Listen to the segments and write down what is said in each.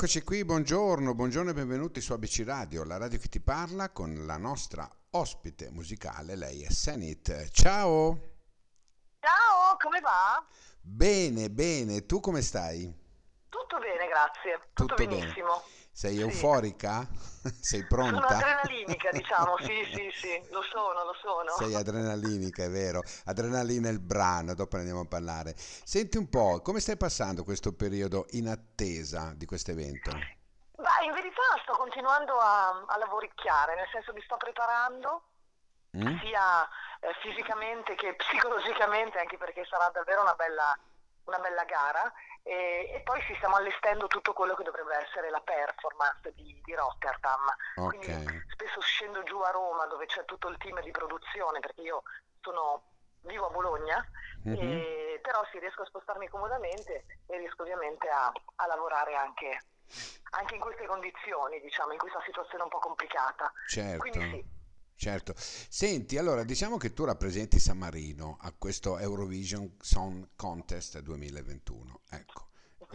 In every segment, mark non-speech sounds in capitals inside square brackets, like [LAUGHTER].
Eccoci qui, buongiorno, buongiorno e benvenuti su ABC Radio, la radio che ti parla con la nostra ospite musicale, lei è Senit. Ciao! Ciao, come va? Bene, bene, tu come stai? Tutto bene, grazie. Tutto, Tutto bene. Sei Sì. euforica? [LAUGHS] Sei Sono pronta? adrenalinica, diciamo, [LAUGHS] sì, sì, sì, lo sono, lo sono. Sei adrenalinica, è vero. Adrenalina è il brano, dopo ne andiamo a parlare. Senti un po', come stai passando questo periodo in attesa di questo evento? Ma in verità sto continuando a, a lavoricchiare, nel senso mi sto preparando Mm? sia eh, fisicamente che psicologicamente, anche perché sarà davvero una bella, una bella gara. E, e poi ci stiamo allestendo tutto quello che dovrebbe essere la performance di, di Rotterdam. Quindi Ok. spesso scendo giù a Roma dove c'è tutto il team di produzione, perché io sono, vivo a Bologna, Mhm. e- però sì, riesco a spostarmi comodamente e riesco ovviamente a, a lavorare anche, anche in queste condizioni, diciamo, in questa situazione un po' complicata. Certo, Quindi sì. Certo. Senti, allora diciamo che tu rappresenti San Marino a questo Eurovision Song Contest 2021. Ecco,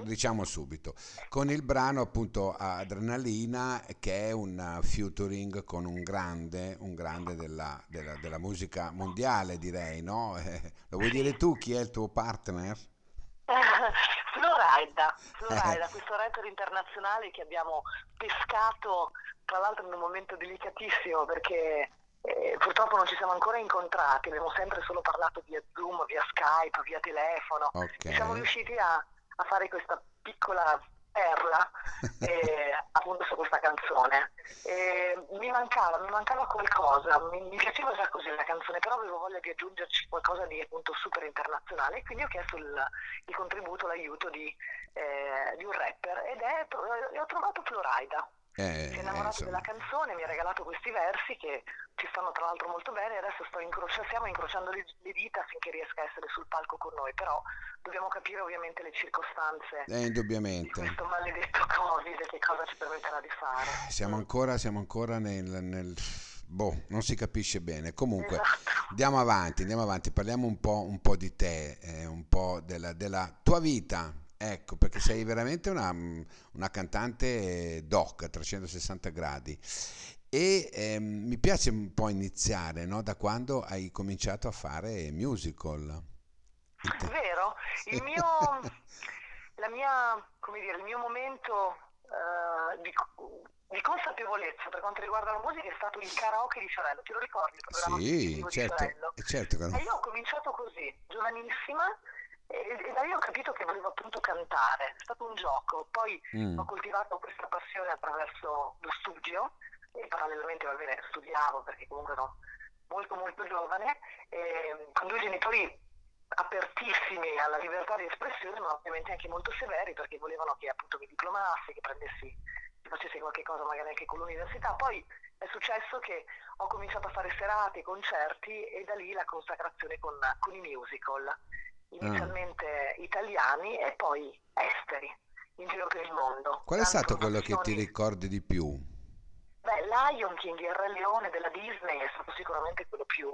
diciamo subito, con il brano appunto Adrenalina che è un featuring con un grande, un grande della, della- della musica mondiale, direi, no? [LAUGHS] Eh, lo vuoi dire tu chi è il tuo partner? Florida, Florida, questo rapper internazionale che abbiamo pescato tra l'altro in un momento delicatissimo perché eh, purtroppo non ci siamo ancora incontrati, abbiamo sempre solo parlato via Zoom, via Skype, via telefono. Ok. E siamo riusciti a, a fare questa piccola perla eh, [LAUGHS] appunto su questa canzone. E mi mancava, mi mancava qualcosa, mi, mi piaceva già così la canzone, però avevo voglia di aggiungerci qualcosa di appunto super internazionale e quindi ho chiesto il, il contributo, l'aiuto di, eh, di un rapper ed è, ho trovato Florida. Eh, Si è eh, innamorato insomma. della canzone, mi ha regalato questi versi che ci stanno tra l'altro molto bene e adesso sto incrocia- stiamo incrociando le, le dita affinché riesca a essere sul palco con noi, però dobbiamo capire ovviamente le circostanze Eh, di questo maledetto Covid e che cosa ci permetterà di fare. Siamo Mm. ancora, siamo ancora nel, nel- Boh, non si capisce bene. Comunque, Esatto. andiamo avanti, andiamo avanti. Parliamo un po', un po' di te, eh, un po' della, della tua vita. Ecco, perché sei veramente una, una cantante doc a 360 gradi. E ehm, mi piace un po' iniziare, no? Da quando hai cominciato a fare musical. Te- Vero? Il mio, la mia, come dire, il mio momento eh, di, di consapevolezza per quanto riguarda la musica è stato il karaoke di Fiorello. Ti lo ricordi il Sì, televisivo di certo, certo. E io ho cominciato così, giovanissima, e, da lì ho capito che volevo appunto cantare. È stato un gioco. Poi Mm. ho coltivato questa passione attraverso lo studio e parallelamente, va bene, studiavo perché comunque ero molto molto giovane, e, con due genitori apertissimi alla libertà di espressione, ma ovviamente anche molto severi perché volevano che appunto mi diplomassi, che prendessi, che facessi qualche cosa magari anche con l'università. Poi è successo che ho cominciato a fare serate, concerti e da lì la consacrazione con, con i musical, inizialmente italiani e poi esteri, in giro per il mondo. Qual è stato quello che ti ricordi di più? Beh, Lion King, il Re Leone della Disney è stato sicuramente quello più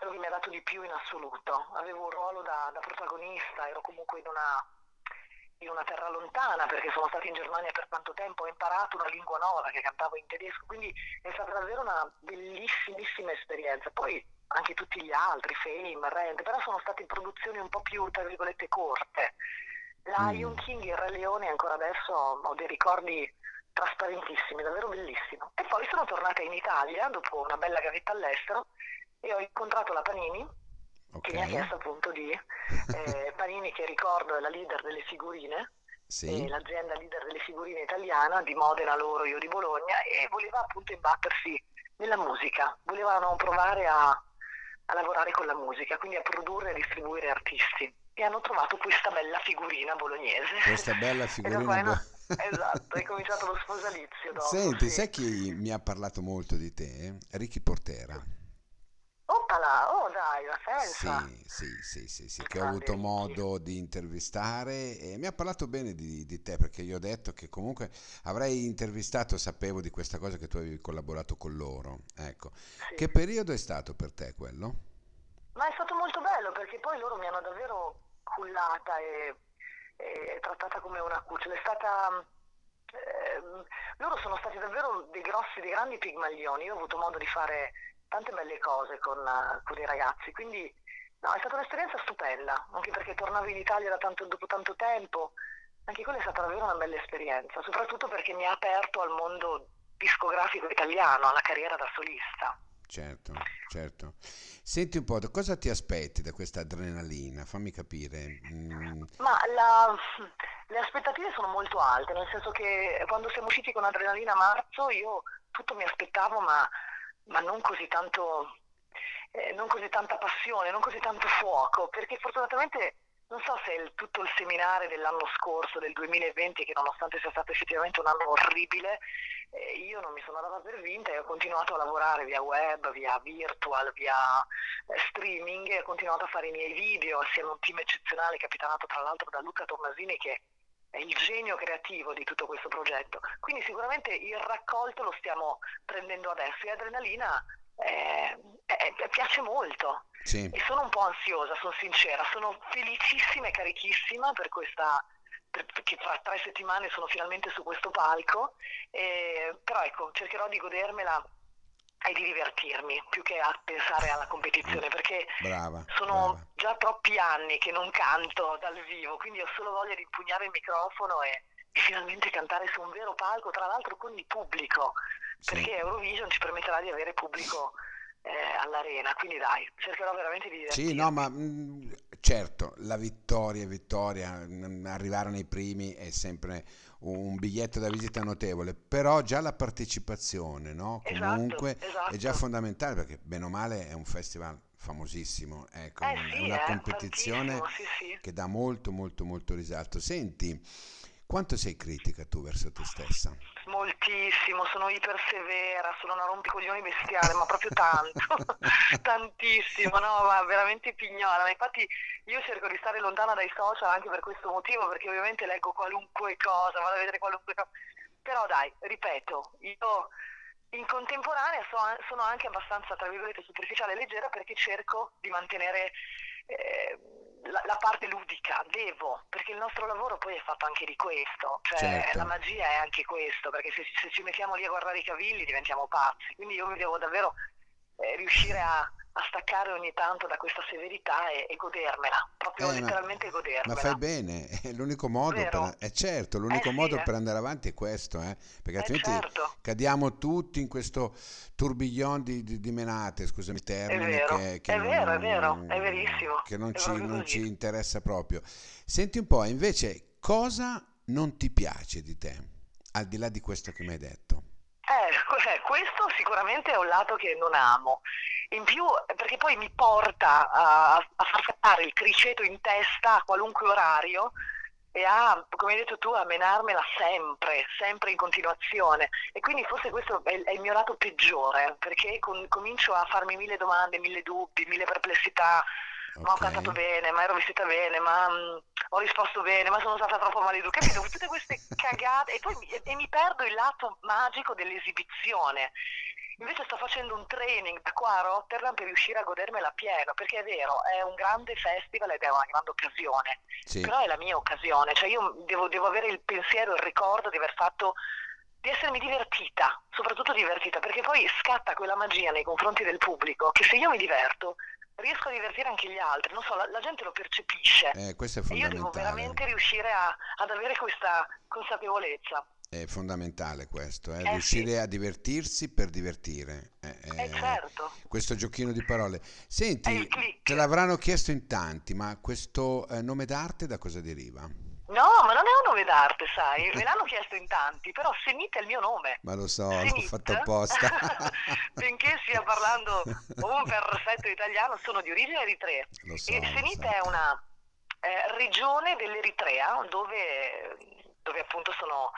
quello che mi ha dato di più in assoluto. Avevo un ruolo da, da protagonista, ero comunque in una, in una terra lontana perché sono stata in Germania per tanto tempo, ho imparato una lingua nuova che cantavo in tedesco, quindi è stata davvero una bellissimissima esperienza. Poi anche tutti gli altri, Fame, Rent, però sono state produzioni un po' più, tra virgolette, corte. Lion Mm. King, il Re Leone, ancora adesso ho dei ricordi trasparentissimi, davvero bellissimo. E poi sono tornata in Italia dopo una bella gavetta all'estero e ho incontrato la Panini che mi ha chiesto appunto di eh, [LAUGHS] Panini che ricordo è la leader delle figurine, Sì? eh, l'azienda leader delle figurine italiana di Modena loro, io di Bologna e voleva appunto imbattersi nella musica, volevano provare a, a lavorare con la musica, quindi a produrre e a distribuire artisti e hanno trovato questa bella figurina bolognese. Questa bella [LAUGHS] figurina qua è na- bo- [LAUGHS] esatto, è cominciato lo sposalizio dopo. Senti, sì. sai chi mi ha parlato molto di te? Ricky Portera. Oppala, oh dai, la senza. Sì, sì, sì, sì, sì, che ho grande avuto modo di intervistare e mi ha parlato bene di, di te perché gli ho detto che comunque avrei intervistato, sapevo di questa cosa che tu avevi collaborato con loro. Ecco, Sì. che periodo è stato per te quello? Ma è stato molto bello perché poi loro mi hanno davvero cullata e, è trattata come una cucciola, è stata... Eh, loro sono stati davvero dei grossi, dei grandi pigmaglioni, io ho avuto modo di fare tante belle cose con, con i ragazzi, quindi no, è stata un'esperienza stupenda, anche perché tornavo in Italia da tanto, dopo tanto tempo, anche quella è stata davvero una bella esperienza, soprattutto perché mi ha aperto al mondo discografico italiano, alla carriera da solista. Certo, certo. Senti un po', cosa ti aspetti da questa adrenalina? Fammi capire. Mm. Ma la, le aspettative sono molto alte, nel senso che quando siamo usciti con Adrenalina a marzo io tutto mi aspettavo, ma, ma non così tanto, eh, non così tanta passione, non così tanto fuoco, perché fortunatamente non so se il, tutto il seminare dell'anno scorso, del 2020, che nonostante sia stato effettivamente un anno orribile, eh, io non mi sono data per vinta e ho continuato a lavorare via web, via virtual, via eh, streaming e ho continuato a fare i miei video assieme a un team eccezionale capitanato tra l'altro da Luca Tommasini che è il genio creativo di tutto questo progetto. Quindi sicuramente il raccolto lo stiamo prendendo adesso e Adrenalina eh, eh, piace molto. Sì. E sono un po' ansiosa, sono sincera, sono felicissima e carichissima per questa perché fra tre settimane sono finalmente su questo palco, eh, però ecco, cercherò di godermela e di divertirmi più che a pensare alla competizione perché brava, sono brava. già troppi anni che non canto dal vivo, quindi ho solo voglia di impugnare il microfono e, e finalmente cantare su un vero palco, tra l'altro con il pubblico, sì. perché Eurovision ci permetterà di avere pubblico eh, all'arena, quindi dai, cercherò veramente di divertirmi. Sì, no, ma mh, mm, certo, la vittoria, vittoria, arrivare nei primi è sempre un biglietto da visita notevole, però già la partecipazione, no? Esatto, Comunque esatto. è già fondamentale perché bene o male è un festival famosissimo, ecco, eh è sì, una eh, competizione sì, sì. che dà molto molto molto risalto. Senti, quanto sei critica tu verso te stessa? Moltissimo, sono ipersevera, sono una rompicoglioni bestiale, ma proprio tanto, [LAUGHS] tantissimo, no, ma veramente pignola. Infatti io cerco di stare lontana dai social anche per questo motivo, perché ovviamente leggo qualunque cosa, vado a vedere qualunque cosa. Però dai, ripeto, io in contemporanea sono anche abbastanza, tra virgolette, superficiale e leggera perché cerco di mantenere... Eh, la, la, parte ludica, devo, perché il nostro lavoro poi è fatto anche di questo, cioè certo. la magia è anche questo, perché se, se, ci mettiamo lì a guardare i cavilli diventiamo pazzi, quindi io mi devo davvero eh, riuscire a, a staccare ogni tanto da questa severità e, e godermela, proprio eh, letteralmente ma, godermela. Ma fai bene, è l'unico modo, per, è certo, l'unico eh modo sì, per andare avanti è questo, eh, perché eh altrimenti certo. cadiamo tutti in questo tourbillon di, di, di menate, scusami il termine, è vero, che, che è non, vero, è vero, è verissimo. Che non, ci, non ci interessa proprio. Senti un po', invece, cosa non ti piace di te, al di là di questo che mi hai detto? Eh, [LAUGHS] questo sicuramente è un lato che non amo. In più, perché poi mi porta a, a far fare il criceto in testa a qualunque orario e a, come hai detto tu, a menarmela sempre, sempre in continuazione. E quindi forse questo è, è il mio lato peggiore, perché con, comincio a farmi mille domande, mille dubbi, mille perplessità. Okay. Ma ho cantato bene, ma ero vestita bene, ma mh, ho risposto bene, ma sono stata troppo maleducata. Capito? Tutte queste cagate. E poi e, e mi perdo il lato magico dell'esibizione. Invece sto facendo un training da qua a Rotterdam per riuscire a godermela pieno, perché è vero, è un grande festival ed è una grande occasione, Sì. però è la mia occasione, cioè io devo, devo avere il pensiero, il ricordo di aver fatto, di essermi divertita, soprattutto divertita, perché poi scatta quella magia nei confronti del pubblico, che se io mi diverto riesco a divertire anche gli altri, non so, la, la gente lo percepisce Eh, questo è e io devo fondamentale. veramente riuscire a- ad avere questa consapevolezza. È fondamentale questo, eh, Eh riuscire a divertirsi per divertire. Eh, Eh eh, certo, questo giochino di parole. Senti, te l'avranno chiesto in tanti, ma questo eh, nome d'arte da cosa deriva? No, ma non è un nome d'arte, sai, me l'hanno chiesto in tanti, però Senit è il mio nome. Ma lo so, l'ho Senit, fatto apposta. [LAUGHS] [LAUGHS] parlando [LAUGHS] un perfetto italiano, sono di origine eritrea. Lo so, E lo Senit so. è una eh, regione dell'Eritrea dove, dove appunto sono,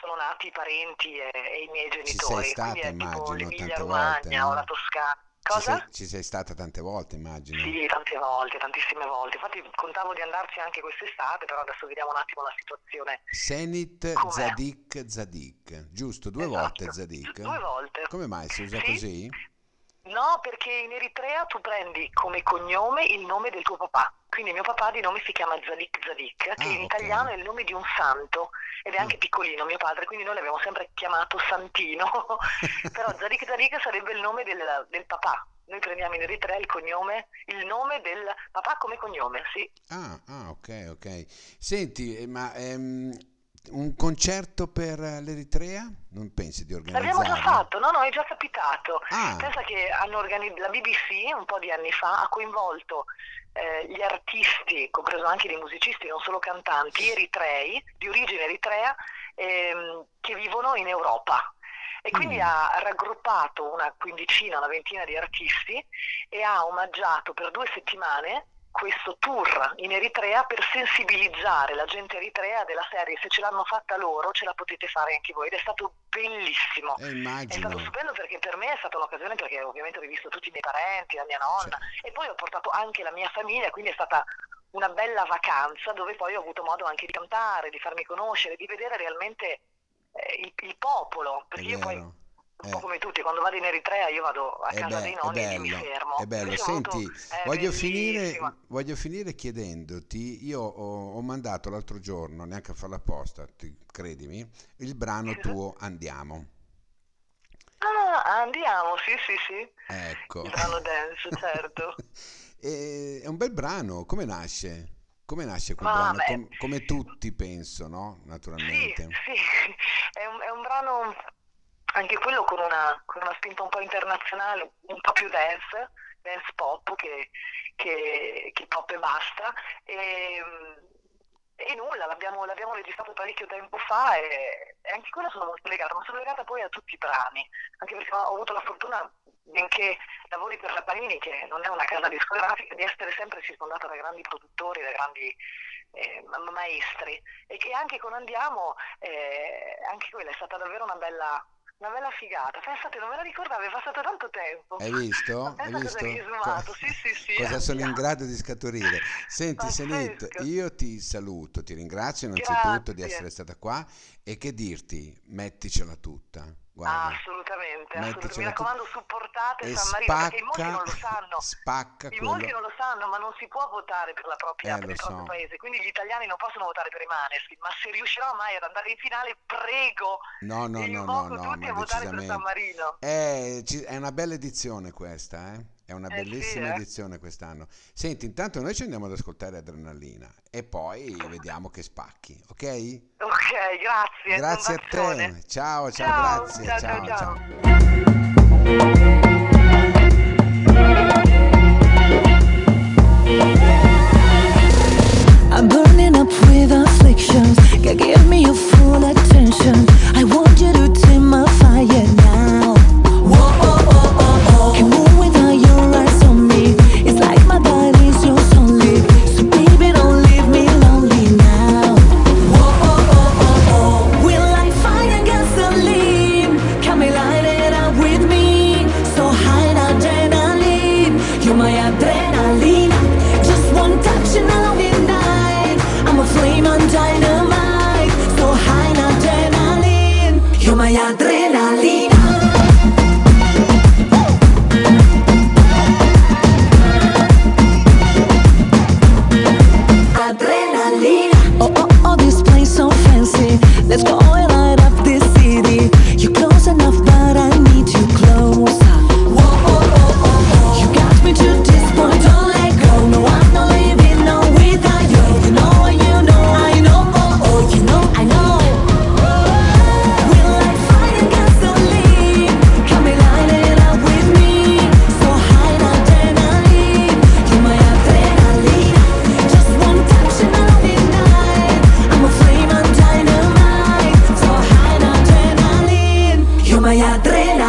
sono nati i parenti e, e i miei Ci genitori. sei stata, Quindi immagino, tante Romagna volte, o no? la Toscana. Ci Cosa? sei, ci sei stata tante volte, immagino. Sì, tante volte, tantissime volte. Infatti contavo di andarci anche quest'estate, però adesso vediamo un attimo la situazione. Senit Com'è? Zadik Zadik, giusto? Due Esatto. volte Zadik? Due volte. Come mai si usa Sì. così? No, perché in Eritrea tu prendi come cognome il nome del tuo papà. quindi mio papà di nome si chiama Zadik Zadik, che Ah, in ok. italiano è il nome di un santo ed è anche Ah. piccolino mio padre, quindi noi l'abbiamo sempre chiamato Santino, [LAUGHS] però Zadik Zadik sarebbe il nome del, del papà. Noi prendiamo in Eritrea il cognome, il nome del papà come cognome, sì. Ah, ah, ok, ok. Senti, eh, ma ehm, un concerto per l'Eritrea? Non pensi di L'abbiamo già fatto, no, no, è già capitato. Ah, Pensa che hanno organi- la BBC un po' di anni fa ha coinvolto eh, gli artisti, compreso anche dei musicisti, non solo cantanti, eritrei, di origine eritrea, ehm, che vivono in Europa. E quindi Mm. ha raggruppato una quindicina, una ventina di artisti e ha omaggiato per due settimane questo tour in Eritrea per sensibilizzare la gente eritrea della serie. Se ce l'hanno fatta loro ce la potete fare anche voi. Ed è stato bellissimo. eh, È stato stupendo perché per me è stata un'occasione perché ovviamente ho rivisto tutti i miei parenti, la mia nonna Cioè, e poi ho portato anche la mia famiglia, quindi è stata una bella vacanza dove poi ho avuto modo anche di cantare, di farmi conoscere, di vedere realmente eh, il, il popolo, perché io poi vero. un po' Eh, come tutti, quando vado in Eritrea io vado a casa be- dei nonni e lì mi bello, fermo. è bello. Senti, è voglio finire, voglio finire chiedendoti, io ho, ho mandato l'altro giorno, neanche a farla apposta, ti- credimi, il brano [LAUGHS] tuo Andiamo. Ah, andiamo, sì, sì, sì. Ecco. Il brano dance, certo. [LAUGHS] E- È un bel brano, come nasce? Come nasce quel Ma brano? beh, Com- come tutti penso, no? Sì, Naturalmente. sì, [LAUGHS] è un, è un brano anche quello con una, con una spinta un po' internazionale, un po' più dance, dance pop che, che- che pop e basta. E, e nulla, l'abbiamo, l'abbiamo registrato parecchio tempo fa e, e anche quella sono molto legata, ma sono legata poi a tutti i brani, anche perché ho avuto la fortuna, benché lavori per la Panini, che non è una casa discografica, di essere sempre circondata da grandi produttori, da grandi eh, ma- maestri e che anche con Andiamo, eh, anche quella è stata davvero una bella, una bella figata. Pensate, non me la ricordavo, è passato tanto tempo. Hai visto? Hai visto? risumato, sì sì sì, Cosa sono in grado di scaturire? Senti, Senit, io ti saluto, ti ringrazio innanzitutto di Grazie. essere stata qua e che dirti, metticela tutta. Guarda, assolutamente, assolutamente. Mi raccomando, supportate San Marino, perché in molti spacca, non lo sanno. spacca In molti quello. non lo sanno, ma non si può votare per, la propria, Eh, per il proprio so. paese, quindi gli italiani non possono votare per i Maneskin, ma se riuscirò mai ad andare in finale, prego, No, no, no, no, invoco no, tutti ma a votare per San. Marino. Eh, ci- è una bella edizione questa, eh? È una Eh sì, bellissima eh. edizione quest'anno. Senti, intanto noi ci andiamo ad ascoltare Adrenalina e poi [LAUGHS] vediamo che spacchi, ok? Ok, grazie. Grazie a te. Ciao, ciao, Ciao, grazie. ciao, Ciao, ciao, ciao. my adrenaline.